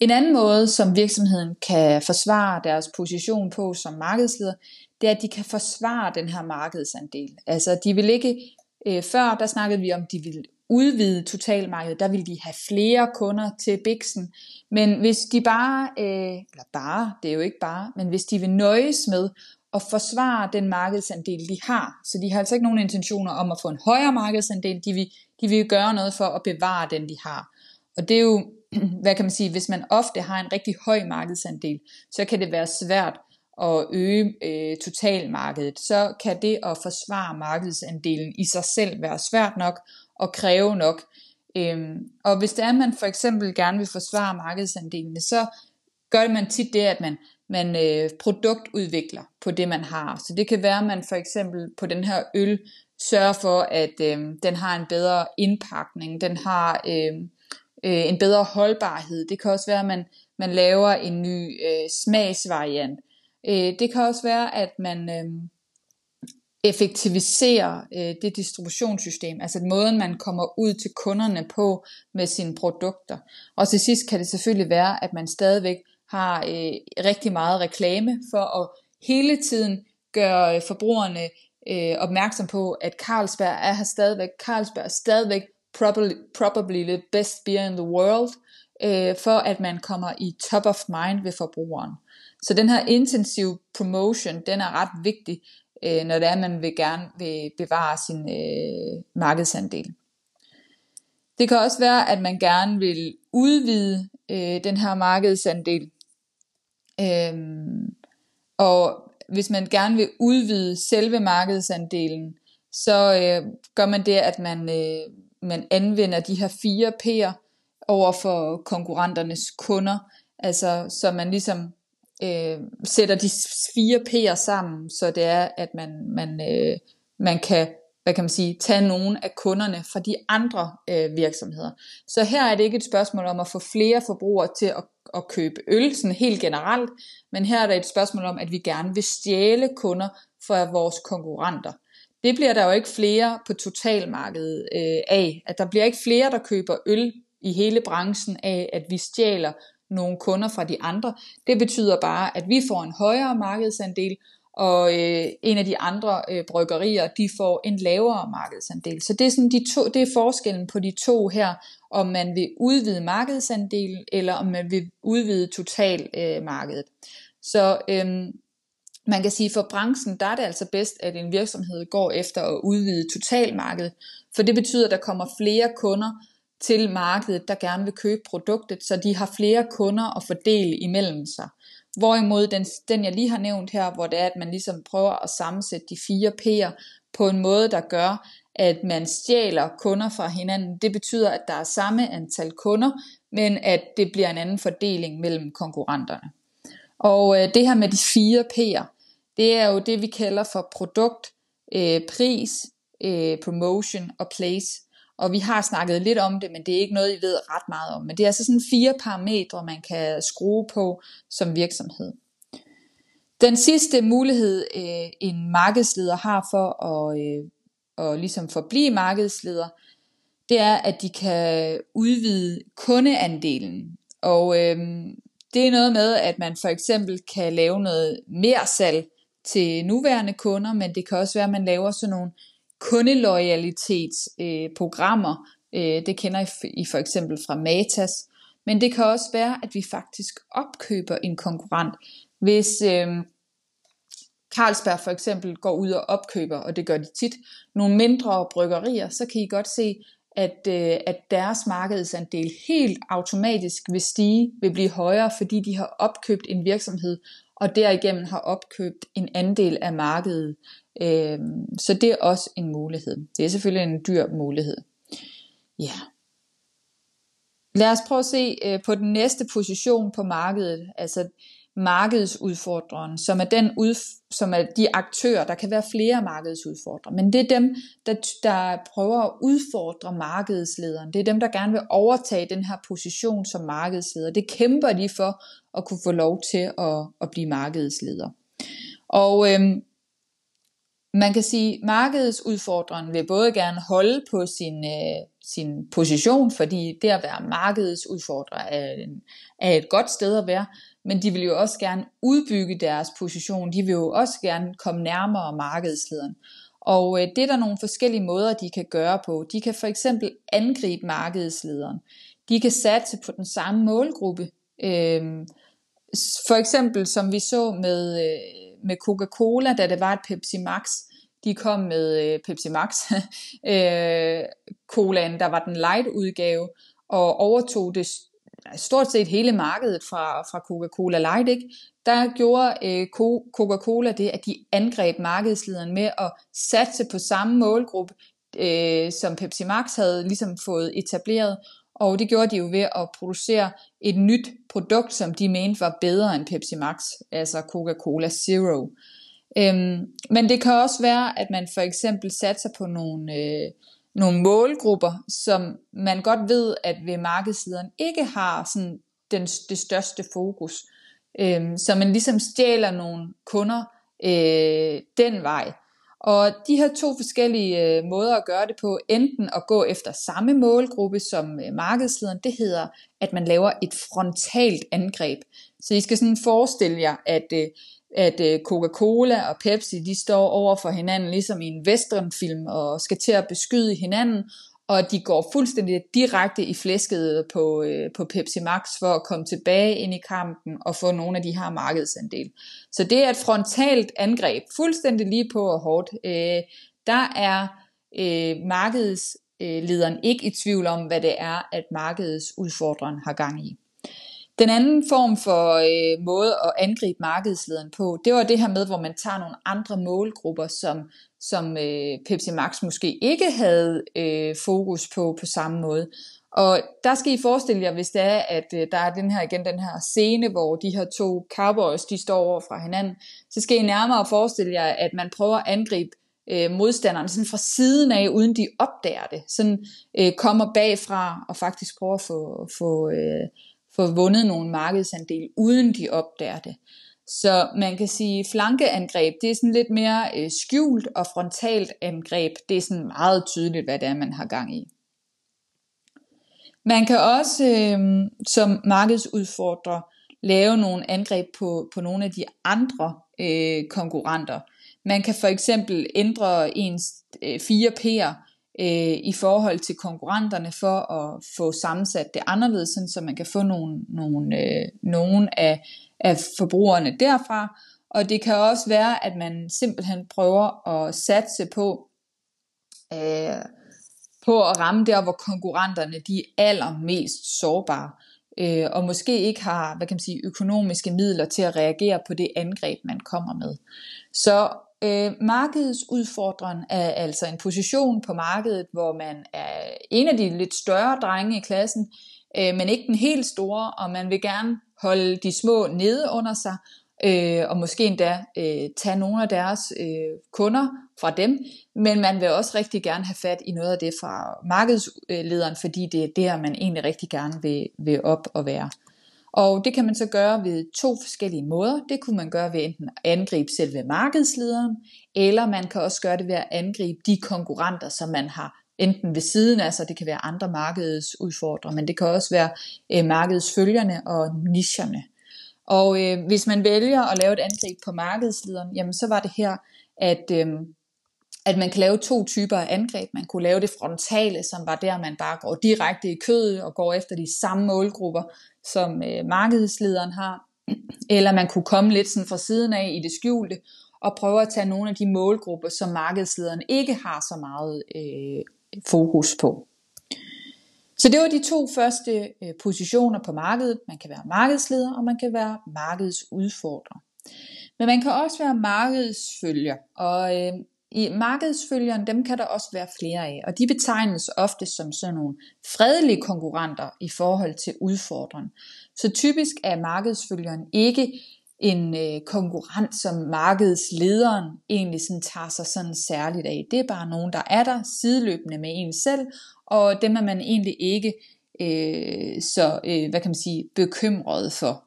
En anden måde, som virksomheden kan forsvare deres position på som markedsleder, det er, at de kan forsvare den her markedsandel. Altså, de vil ikke, øh, før der snakkede vi om, de vil udvide totalmarkedet, der vil de have flere kunder til Bixen. Men hvis de bare, øh, eller bare, det er jo ikke bare, men hvis de vil nøjes med at forsvare den markedsandel, de har, så de har altså ikke nogen intentioner om at få en højere markedsandel, de vil, de vil gøre noget for at bevare den, de har. Og det er jo, hvad kan man sige, hvis man ofte har en rigtig høj markedsandel, så kan det være svært og øge øh, totalmarkedet, så kan det at forsvare markedsandelen i sig selv være svært nok og kræve nok. Øhm, og hvis det er, at man for eksempel gerne vil forsvare markedsandelene, så gør man tit det, at man, man øh, produktudvikler på det, man har. Så det kan være, at man for eksempel på den her øl sørger for, at øh, den har en bedre indpakning, den har øh, øh, en bedre holdbarhed. Det kan også være, at man, man laver en ny øh, smagsvariant. Øh, det kan også være, at man øh, effektiviserer øh, det distributionssystem, altså måden man kommer ud til kunderne på med sine produkter. Og til sidst kan det selvfølgelig være, at man stadigvæk har øh, rigtig meget reklame for at hele tiden gøre øh, forbrugerne øh, opmærksom på, at Carlsberg er her stadigvæk. Carlsberg er stadigvæk probably, probably the best beer in the world, øh, for at man kommer i top of mind ved forbrugeren. Så den her intensiv promotion, den er ret vigtig, øh, når det er, at man vil gerne vil bevare sin øh, markedsandel. Det kan også være, at man gerne vil udvide øh, den her markedsandel. Øhm, og hvis man gerne vil udvide selve markedsandelen, så øh, gør man det, at man, øh, man anvender de her fire P'er over for konkurrenternes kunder. Altså, så man ligesom øh, sætter de fire P'er sammen, så det er, at man, man, øh, man kan hvad kan man sige, tage nogle af kunderne fra de andre øh, virksomheder. Så her er det ikke et spørgsmål om at få flere forbrugere til at, at købe øl, sådan helt generelt, men her er det et spørgsmål om, at vi gerne vil stjæle kunder fra vores konkurrenter. Det bliver der jo ikke flere på totalmarkedet øh, af, at der bliver ikke flere, der køber øl i hele branchen af, at vi stjæler nogle kunder fra de andre. Det betyder bare, at vi får en højere markedsandel, og øh, en af de andre øh, bryggerier, de får en lavere markedsandel. Så det er, sådan de to, det er forskellen på de to her, om man vil udvide markedsandelen, eller om man vil udvide totalmarkedet. Øh, Så øhm, man kan sige, for branchen, der er det altså bedst, at en virksomhed går efter at udvide totalmarkedet, for det betyder, at der kommer flere kunder til markedet, der gerne vil købe produktet, så de har flere kunder at fordele imellem sig. Hvorimod den, den jeg lige har nævnt her, hvor det er, at man ligesom prøver at sammensætte de fire P'er på en måde, der gør, at man stjæler kunder fra hinanden. Det betyder, at der er samme antal kunder, men at det bliver en anden fordeling mellem konkurrenterne. Og øh, det her med de fire P'er, det er jo det, vi kalder for produkt, øh, pris, øh, promotion og place. Og vi har snakket lidt om det, men det er ikke noget, I ved ret meget om. Men det er altså sådan fire parametre, man kan skrue på som virksomhed. Den sidste mulighed, øh, en markedsleder har for at, øh, at ligesom forblive markedsleder, det er, at de kan udvide kundeandelen. Og øh, det er noget med, at man for eksempel kan lave noget mere salg til nuværende kunder, men det kan også være, at man laver sådan nogle kundeloyalitetsprogrammer. Øh, øh, det kender I, I for eksempel fra Matas. Men det kan også være, at vi faktisk opkøber en konkurrent. Hvis øh, Carlsberg for eksempel går ud og opkøber, og det gør de tit, nogle mindre bryggerier, så kan I godt se, at, øh, at deres markedsandel helt automatisk vil stige, vil blive højere, fordi de har opkøbt en virksomhed, og derigennem har opkøbt en andel af markedet. Øh, så det er også en mulighed. Det er selvfølgelig en dyr mulighed. Ja. Lad os prøve at se øh, på den næste position på markedet, altså markedsudfordreren, som er, den udf- som er de aktører, der kan være flere markedsudfordrere, men det er dem, der, der prøver at udfordre markedslederen. Det er dem, der gerne vil overtage den her position som markedsleder. Det kæmper de for at kunne få lov til at, at blive markedsleder. Og øhm, man kan sige, at markedsudfordreren vil både gerne holde på sin, øh, sin position, fordi det at være markedsudfordrer er, en, er et godt sted at være, men de vil jo også gerne udbygge deres position. De vil jo også gerne komme nærmere markedslederen. Og øh, det er der nogle forskellige måder, de kan gøre på. De kan for eksempel angribe markedslederen. De kan satse på den samme målgruppe. Øh, for eksempel som vi så med, øh, med Coca-Cola, da det var et Pepsi Max. De kom med øh, Pepsi Max øh, colaen, der var den light udgave, og overtog det stort set hele markedet fra, fra Coca-Cola Light, ikke? der gjorde øh, Coca-Cola det, at de angreb markedslederen med at satse på samme målgruppe, øh, som Pepsi Max havde ligesom fået etableret, og det gjorde de jo ved at producere et nyt produkt, som de mente var bedre end Pepsi Max, altså Coca-Cola Zero. Øhm, men det kan også være, at man for eksempel satser på nogle, øh, nogle målgrupper, som man godt ved, at ved markedslederen ikke har sådan den, det største fokus. Øhm, så man ligesom stjæler nogle kunder øh, den vej. Og de her to forskellige øh, måder at gøre det på, enten at gå efter samme målgruppe som øh, markedslederen, det hedder, at man laver et frontalt angreb. Så I skal sådan forestille jer, at øh, at øh, Coca-Cola og Pepsi, de står over for hinanden ligesom i en westernfilm og skal til at beskyde hinanden, og de går fuldstændig direkte i flæsket på, øh, på Pepsi Max for at komme tilbage ind i kampen og få nogle af de her markedsandel. Så det er et frontalt angreb, fuldstændig lige på og hårdt. Øh, der er øh, markedslederen ikke i tvivl om, hvad det er, at markedsudfordreren har gang i. Den anden form for øh, måde at angribe markedslederen på, det var det her med, hvor man tager nogle andre målgrupper, som, som øh, Pepsi Max måske ikke havde øh, fokus på på samme måde. Og der skal I forestille jer, hvis det er, at øh, der er den her igen den her scene, hvor de her to cowboys, de står over fra hinanden, så skal I nærmere forestille jer, at man prøver at angribe øh, modstanderne sådan fra siden af, uden de opdager det. Sådan øh, kommer bagfra og faktisk prøver at få, få øh, få vundet nogle markedsandel, uden de opdager det. Så man kan sige, flankeangreb, det er sådan lidt mere øh, skjult, og frontalt angreb, det er sådan meget tydeligt, hvad det er, man har gang i. Man kan også øh, som markedsudfordrer lave nogle angreb på, på nogle af de andre øh, konkurrenter. Man kan for eksempel ændre ens øh, fire P'er øh, i forhold til konkurrenterne for at få sammensat det anderledes, sådan, så man kan få nogle, nogle, øh, nogle af, af forbrugerne derfra. Og det kan også være, at man simpelthen prøver at satse på, øh, på at ramme der, hvor konkurrenterne de er allermest sårbare øh, og måske ikke har hvad kan man sige, økonomiske midler til at reagere på det angreb, man kommer med. Så øh, markedsudfordreren er altså en position på markedet, hvor man er en af de lidt større drenge i klassen, øh, men ikke den helt store, og man vil gerne holde de små nede under sig, øh, og måske endda øh, tage nogle af deres øh, kunder fra dem, men man vil også rigtig gerne have fat i noget af det fra markedslederen, fordi det er der, man egentlig rigtig gerne vil, vil op og være. Og det kan man så gøre ved to forskellige måder. Det kunne man gøre ved enten at angribe selve markedslederen, eller man kan også gøre det ved at angribe de konkurrenter, som man har enten ved siden af sig, det kan være andre markedsudfordrere, men det kan også være øh, markedsfølgerne og nicherne. Og øh, hvis man vælger at lave et angreb på markedslederen, jamen så var det her, at, øh, at man kan lave to typer af angreb. Man kunne lave det frontale, som var der, man bare går direkte i kødet og går efter de samme målgrupper, som øh, markedslederen har. Eller man kunne komme lidt sådan fra siden af i det skjulte og prøve at tage nogle af de målgrupper, som markedslederen ikke har så meget øh, fokus på. Så det var de to første øh, positioner på markedet. Man kan være markedsleder, og man kan være markedsudfordrer. Men man kan også være markedsfølger, og øh, i markedsfølgeren, dem kan der også være flere af, og de betegnes ofte som sådan nogle fredelige konkurrenter i forhold til udfordreren. Så typisk er markedsfølgeren ikke en øh, konkurrent, som markedslederen egentlig sådan tager sig sådan særligt af. Det er bare nogen, der er der sideløbende med en selv, og dem er man egentlig ikke øh, så øh, hvad kan man sige, bekymret for.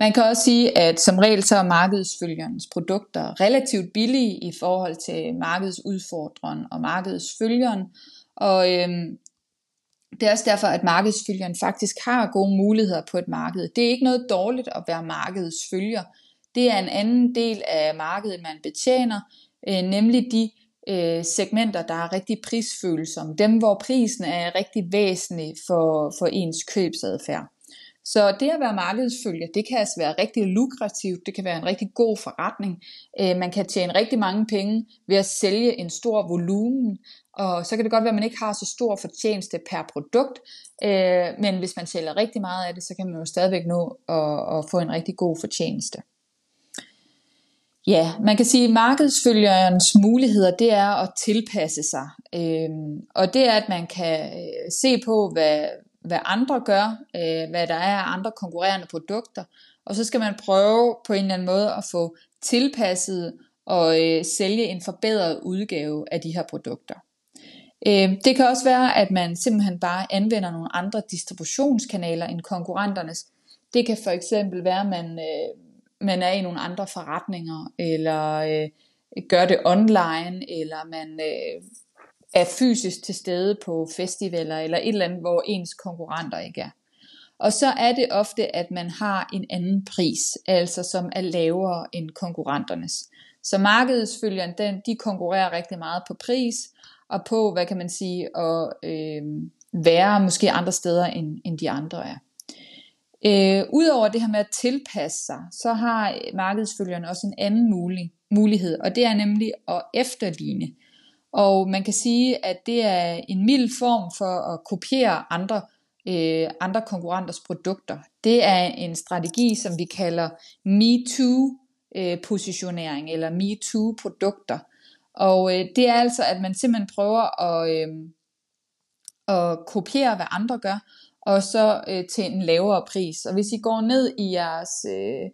Man kan også sige, at som regel så er markedsfølgerens produkter relativt billige i forhold til markedsudfordreren og markedsfølgeren, og øhm, det er også derfor, at markedsfølgeren faktisk har gode muligheder på et marked. Det er ikke noget dårligt at være markedsfølger. Det er en anden del af markedet, man betjener, øh, nemlig de øh, segmenter, der er rigtig prisfølsomme. Dem, hvor prisen er rigtig væsentlig for, for ens købsadfærd. Så det at være markedsfølger, det kan altså være rigtig lukrativt, det kan være en rigtig god forretning. Øh, man kan tjene rigtig mange penge ved at sælge en stor volumen, og så kan det godt være, at man ikke har så stor fortjeneste per produkt, øh, men hvis man sælger rigtig meget af det, så kan man jo stadigvæk nå at, få en rigtig god fortjeneste. Ja, man kan sige, at markedsfølgerens muligheder, det er at tilpasse sig. Øhm, og det er, at man kan øh, se på, hvad, hvad andre gør, øh, hvad der er af andre konkurrerende produkter, og så skal man prøve på en eller anden måde at få tilpasset og øh, sælge en forbedret udgave af de her produkter. Øh, det kan også være, at man simpelthen bare anvender nogle andre distributionskanaler end konkurrenternes. Det kan for eksempel være, at man, øh, man er i nogle andre forretninger, eller øh, gør det online, eller man øh, er fysisk til stede på festivaler, eller et eller andet, hvor ens konkurrenter ikke er. Og så er det ofte, at man har en anden pris, altså som er lavere end konkurrenternes. Så markedsfølgeren, den, de konkurrerer rigtig meget på pris, og på, hvad kan man sige, at øh, være måske andre steder, end, end de andre er. Øh, Udover det her med at tilpasse sig, så har markedsfølgeren også en anden mulig, mulighed, og det er nemlig at efterligne. Og man kan sige, at det er en mild form for at kopiere andre, øh, andre konkurrenters produkter. Det er en strategi, som vi kalder MeToo-positionering, øh, eller MeToo-produkter. Og øh, det er altså, at man simpelthen prøver at, øh, at kopiere, hvad andre gør, og så øh, til en lavere pris. Og hvis I går ned i jeres, øh,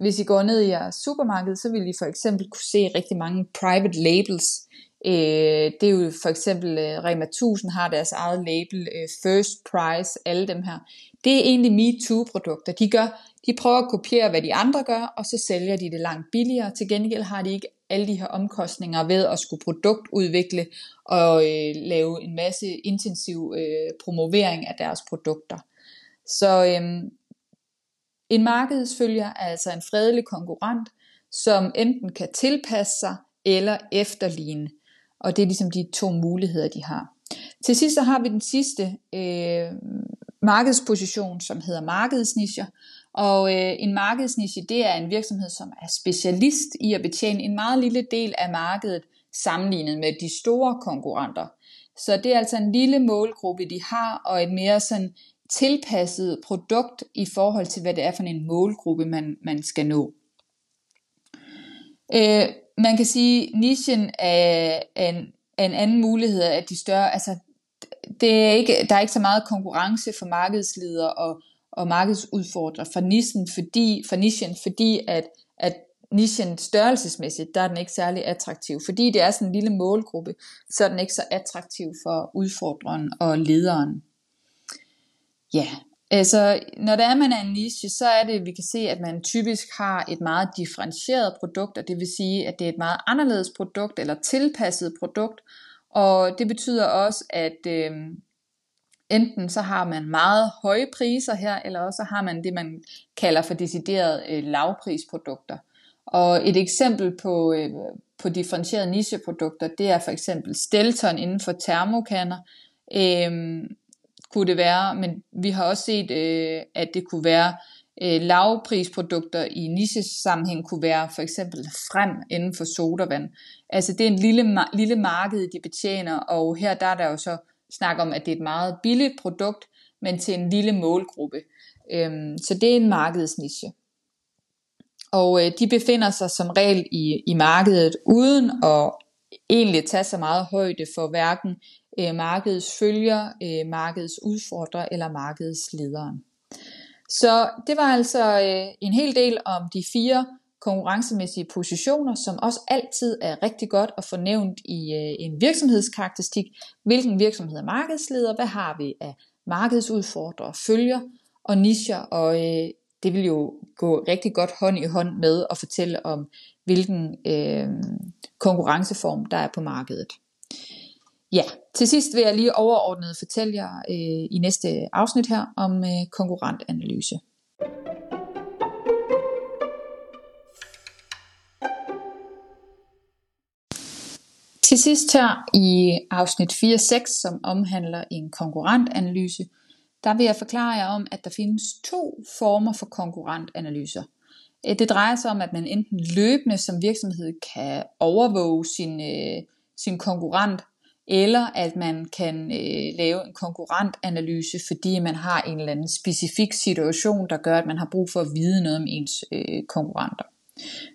hvis I går ned i jeres supermarked, så vil I for eksempel kunne se rigtig mange private labels. Øh, det er jo for eksempel øh, Rema 1000 har deres eget label, øh, First Price, alle dem her. Det er egentlig MeToo-produkter. De, gør, de prøver at kopiere, hvad de andre gør, og så sælger de det langt billigere. Til gengæld har de ikke alle de her omkostninger ved at skulle produktudvikle og øh, lave en masse intensiv øh, promovering af deres produkter. Så øh, en markedsfølger er altså en fredelig konkurrent, som enten kan tilpasse sig eller efterligne. Og det er ligesom de to muligheder, de har. Til sidst så har vi den sidste øh, markedsposition, som hedder markedsnischer. Og øh, en markedsniche, det er en virksomhed, som er specialist i at betjene en meget lille del af markedet, sammenlignet med de store konkurrenter. Så det er altså en lille målgruppe, de har, og et mere sådan tilpasset produkt i forhold til, hvad det er for en målgruppe, man, man skal nå. Øh, man kan sige, nichen er en, er en anden mulighed, at de større, altså det er ikke, der er ikke så meget konkurrence for markedsledere og, og markedsudfordrere for nichen, fordi, for nichen, fordi at, at nichen størrelsesmæssigt, der er den ikke særlig attraktiv. Fordi det er sådan en lille målgruppe, så er den ikke så attraktiv for udfordreren og lederen. Ja, altså når der er, man er en niche, så er det, vi kan se, at man typisk har et meget differentieret produkt, og det vil sige, at det er et meget anderledes produkt eller tilpasset produkt, og det betyder også, at øh, enten så har man meget høje priser her, eller også har man det, man kalder for deciderede øh, lavprisprodukter. Og et eksempel på, øh, på differentierede nicheprodukter, det er for eksempel Stelton inden for termokanner. Øh, kunne det være, men vi har også set, øh, at det kunne være øh, lavprisprodukter i niche-sammenhæng kunne være for eksempel frem inden for sodavand. Altså det er en lille, lille marked, de betjener, og her der er der jo så snak om, at det er et meget billigt produkt, men til en lille målgruppe. Øhm, så det er en markedsniche. Og øh, de befinder sig som regel i, i markedet uden at egentlig tage så meget højde for hverken øh, markedets følger, øh, markedets udfordrer eller markedets lederen. Så det var altså øh, en hel del om de fire konkurrencemæssige positioner, som også altid er rigtig godt at få nævnt i øh, en virksomhedskarakteristik. Hvilken virksomhed er markedsleder? Hvad har vi af markedsudfordrere, følger og nischer? Og øh, det vil jo gå rigtig godt hånd i hånd med at fortælle om, hvilken øh, konkurrenceform der er på markedet. Ja, til sidst vil jeg lige overordnet fortælle jer øh, i næste afsnit her om øh, konkurrentanalyse. Til sidst her i afsnit 4.6, som omhandler en konkurrentanalyse, der vil jeg forklare jer om, at der findes to former for konkurrentanalyser. Øh, det drejer sig om, at man enten løbende som virksomhed kan overvåge sin, øh, sin konkurrent eller at man kan øh, lave en konkurrentanalyse, fordi man har en eller anden specifik situation, der gør, at man har brug for at vide noget om ens øh, konkurrenter.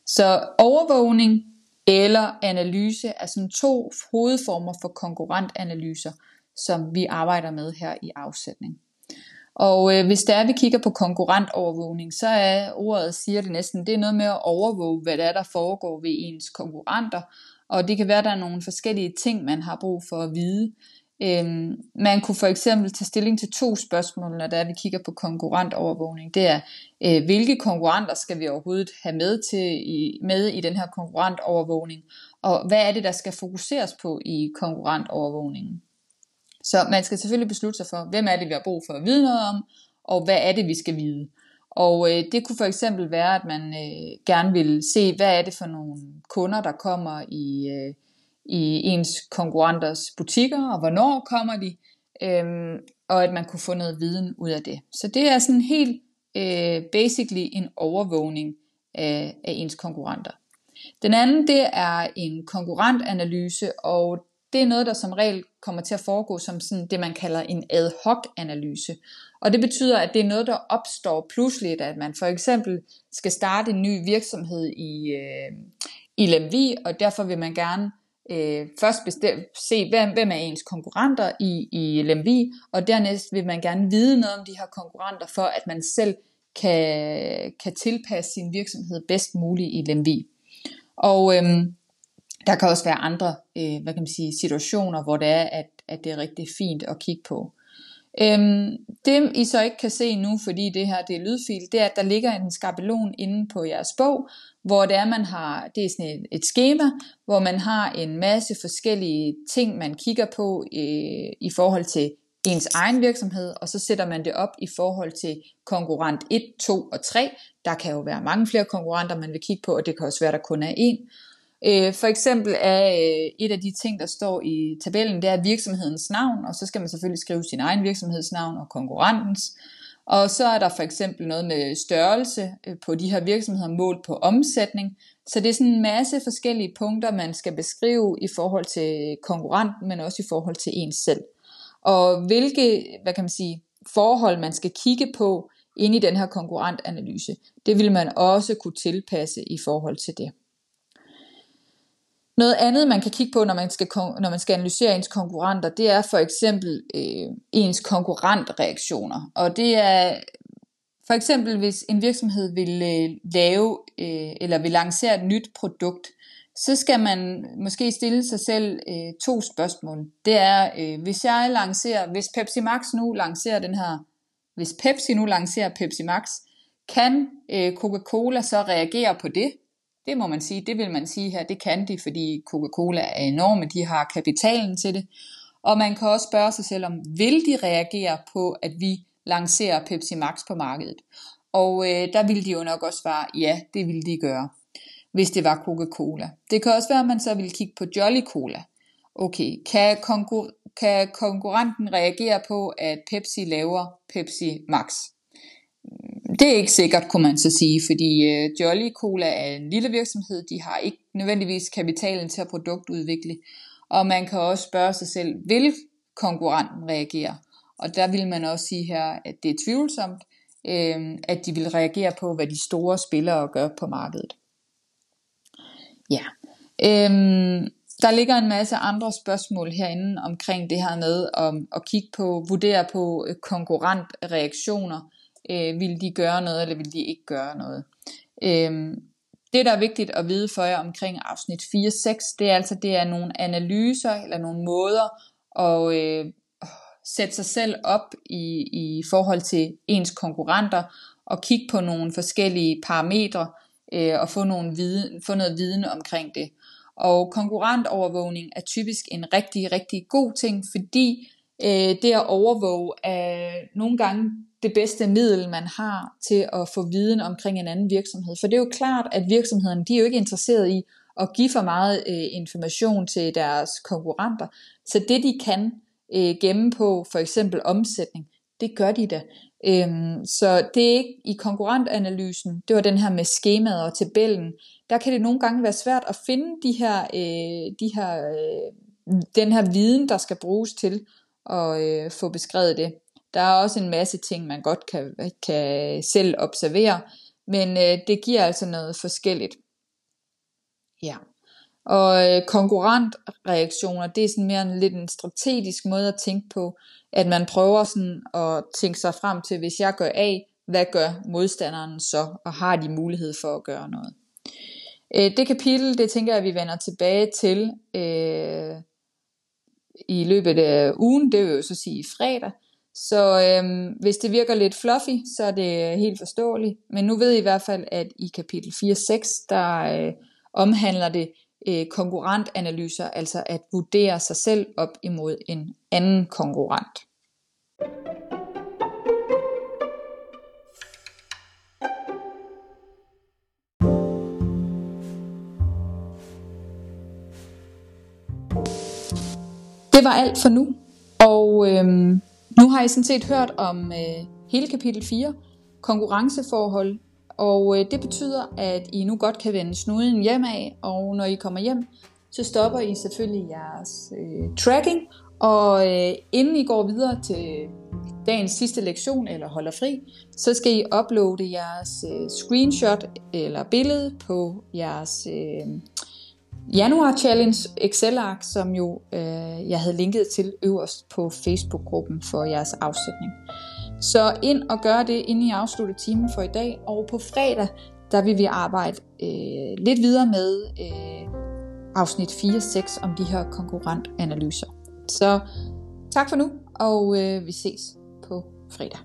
Så overvågning eller analyse er sådan to hovedformer for konkurrentanalyser, som vi arbejder med her i afsætning. Og øh, hvis der er, vi kigger på konkurrentovervågning, så er ordet, siger det næsten, det er noget med at overvåge, hvad der er, der foregår ved ens konkurrenter, og det kan være, at der er nogle forskellige ting, man har brug for at vide. Øhm, man kunne for eksempel tage stilling til to spørgsmål, når der vi kigger på konkurrentovervågning. Det er, øh, hvilke konkurrenter skal vi overhovedet have med, til, i, med i den her konkurrentovervågning? Og hvad er det, der skal fokuseres på i konkurrentovervågningen? Så man skal selvfølgelig beslutte sig for, hvem er det, vi har brug for at vide noget om, og hvad er det, vi skal vide. Og øh, det kunne for eksempel være, at man øh, gerne vil se, hvad er det for nogle kunder, der kommer i, øh, i ens konkurrenters butikker, og hvornår kommer de, øh, og at man kunne få noget viden ud af det. Så det er sådan helt øh, basically en overvågning af, af ens konkurrenter. Den anden, det er en konkurrentanalyse, og det er noget, der som regel kommer til at foregå som sådan det, man kalder en ad hoc analyse. Og det betyder, at det er noget, der opstår pludseligt, at man for eksempel skal starte en ny virksomhed i, øh, i Lemvi, og derfor vil man gerne øh, først bestem, se, hvem, hvem er ens konkurrenter i, i Lemvi, og dernæst vil man gerne vide noget om de her konkurrenter, for at man selv kan, kan tilpasse sin virksomhed bedst muligt i Lemvi. Og øhm, der kan også være andre øh, hvad kan man sige, situationer, hvor det er, at, at det er rigtig fint at kigge på. Øhm, det I så ikke kan se nu, fordi det her det er lydfil, det er, at der ligger en skabelon inde på jeres bog, hvor det er, man har, det er sådan et, et schema, hvor man har en masse forskellige ting, man kigger på øh, i forhold til ens egen virksomhed, og så sætter man det op i forhold til konkurrent 1, 2 og 3. Der kan jo være mange flere konkurrenter, man vil kigge på, og det kan også være, der kun er én. Øh, for eksempel er øh, et af de ting, der står i tabellen, det er virksomhedens navn, og så skal man selvfølgelig skrive sin egen virksomhedsnavn og konkurrentens. Og så er der for eksempel noget med størrelse øh, på de her virksomheder målt på omsætning. Så det er sådan en masse forskellige punkter, man skal beskrive i forhold til konkurrenten, men også i forhold til ens selv. Og hvilke, hvad kan man sige, forhold man skal kigge på inde i den her konkurrentanalyse, det vil man også kunne tilpasse i forhold til det. Noget andet, man kan kigge på, når man skal, når man skal analysere ens konkurrenter, det er for eksempel øh, ens konkurrentreaktioner. Og det er for eksempel, hvis en virksomhed vil øh, lave øh, eller vil lancere et nyt produkt, så skal man måske stille sig selv øh, to spørgsmål. Det er, øh, hvis jeg lancerer, hvis Pepsi Max nu lancerer den her, hvis Pepsi nu lancerer Pepsi Max, kan øh, Coca-Cola så reagere på det? Det må man sige, det vil man sige her, det kan de, fordi Coca-Cola er enorme, de har kapitalen til det. Og man kan også spørge sig selv om, vil de reagere på, at vi lancerer Pepsi Max på markedet? Og øh, der ville de jo nok også svare, ja, det ville de gøre, hvis det var Coca-Cola. Det kan også være, at man så vil kigge på Jolly Cola. Okay, kan, konkur- kan konkurrenten reagere på, at Pepsi laver Pepsi Max? Det er ikke sikkert, kunne man så sige, fordi øh, Jolly Cola er en lille virksomhed, de har ikke nødvendigvis kapitalen til at produktudvikle, og man kan også spørge sig selv, vil konkurrenten reagere? Og der vil man også sige her, at det er tvivlsomt, øh, at de vil reagere på, hvad de store spillere gør på markedet. Ja. Øhm, der ligger en masse andre spørgsmål herinde omkring det her med om, at kigge på, vurdere på øh, konkurrentreaktioner øh, vil de gøre noget, eller vil de ikke gøre noget. Øh, det, der er vigtigt at vide for jer omkring afsnit 4-6, det er altså, det er nogle analyser, eller nogle måder at øh, sætte sig selv op i, i forhold til ens konkurrenter, og kigge på nogle forskellige parametre, øh, og få, nogle viden, få noget viden omkring det. Og konkurrentovervågning er typisk en rigtig, rigtig god ting, fordi øh, det at overvåge er nogle gange det bedste middel, man har til at få viden omkring en anden virksomhed. For det er jo klart, at virksomhederne de er jo ikke interesseret i at give for meget øh, information til deres konkurrenter. Så det de kan øh, gemme på for eksempel omsætning, det gør de da. Øhm, så det er ikke i konkurrentanalysen, det var den her med skemaet og tabellen, der kan det nogle gange være svært at finde de her, øh, de her, øh, den her viden, der skal bruges til at øh, få beskrevet det. Der er også en masse ting, man godt kan, kan selv observere, men øh, det giver altså noget forskelligt. Ja. Og øh, konkurrentreaktioner, det er sådan mere en lidt en strategisk måde at tænke på, at man prøver sådan at tænke sig frem til, hvis jeg gør A, hvad gør modstanderen så, og har de mulighed for at gøre noget. Øh, det kapitel, det tænker jeg, at vi vender tilbage til øh, i løbet af ugen, det vil jo så sige fredag, så øhm, hvis det virker lidt fluffy, så er det øh, helt forståeligt. Men nu ved I i hvert fald, at i kapitel 4.6, der øh, omhandler det øh, konkurrentanalyser, altså at vurdere sig selv op imod en anden konkurrent. Det var alt for nu, og øhm, nu har I sådan set hørt om øh, hele kapitel 4, konkurrenceforhold, og øh, det betyder, at I nu godt kan vende snuden hjem af, og når I kommer hjem, så stopper I selvfølgelig jeres øh, tracking, og øh, inden I går videre til dagens sidste lektion eller holder fri, så skal I uploade jeres øh, screenshot eller billede på jeres øh, Januar Challenge Excel-ark, som jo øh, jeg havde linket til øverst på Facebook-gruppen for jeres afsætning. Så ind og gør det, inden I afslutter timen for i dag. Og på fredag, der vil vi arbejde øh, lidt videre med øh, afsnit 4-6 om de her konkurrentanalyser. Så tak for nu, og øh, vi ses på fredag.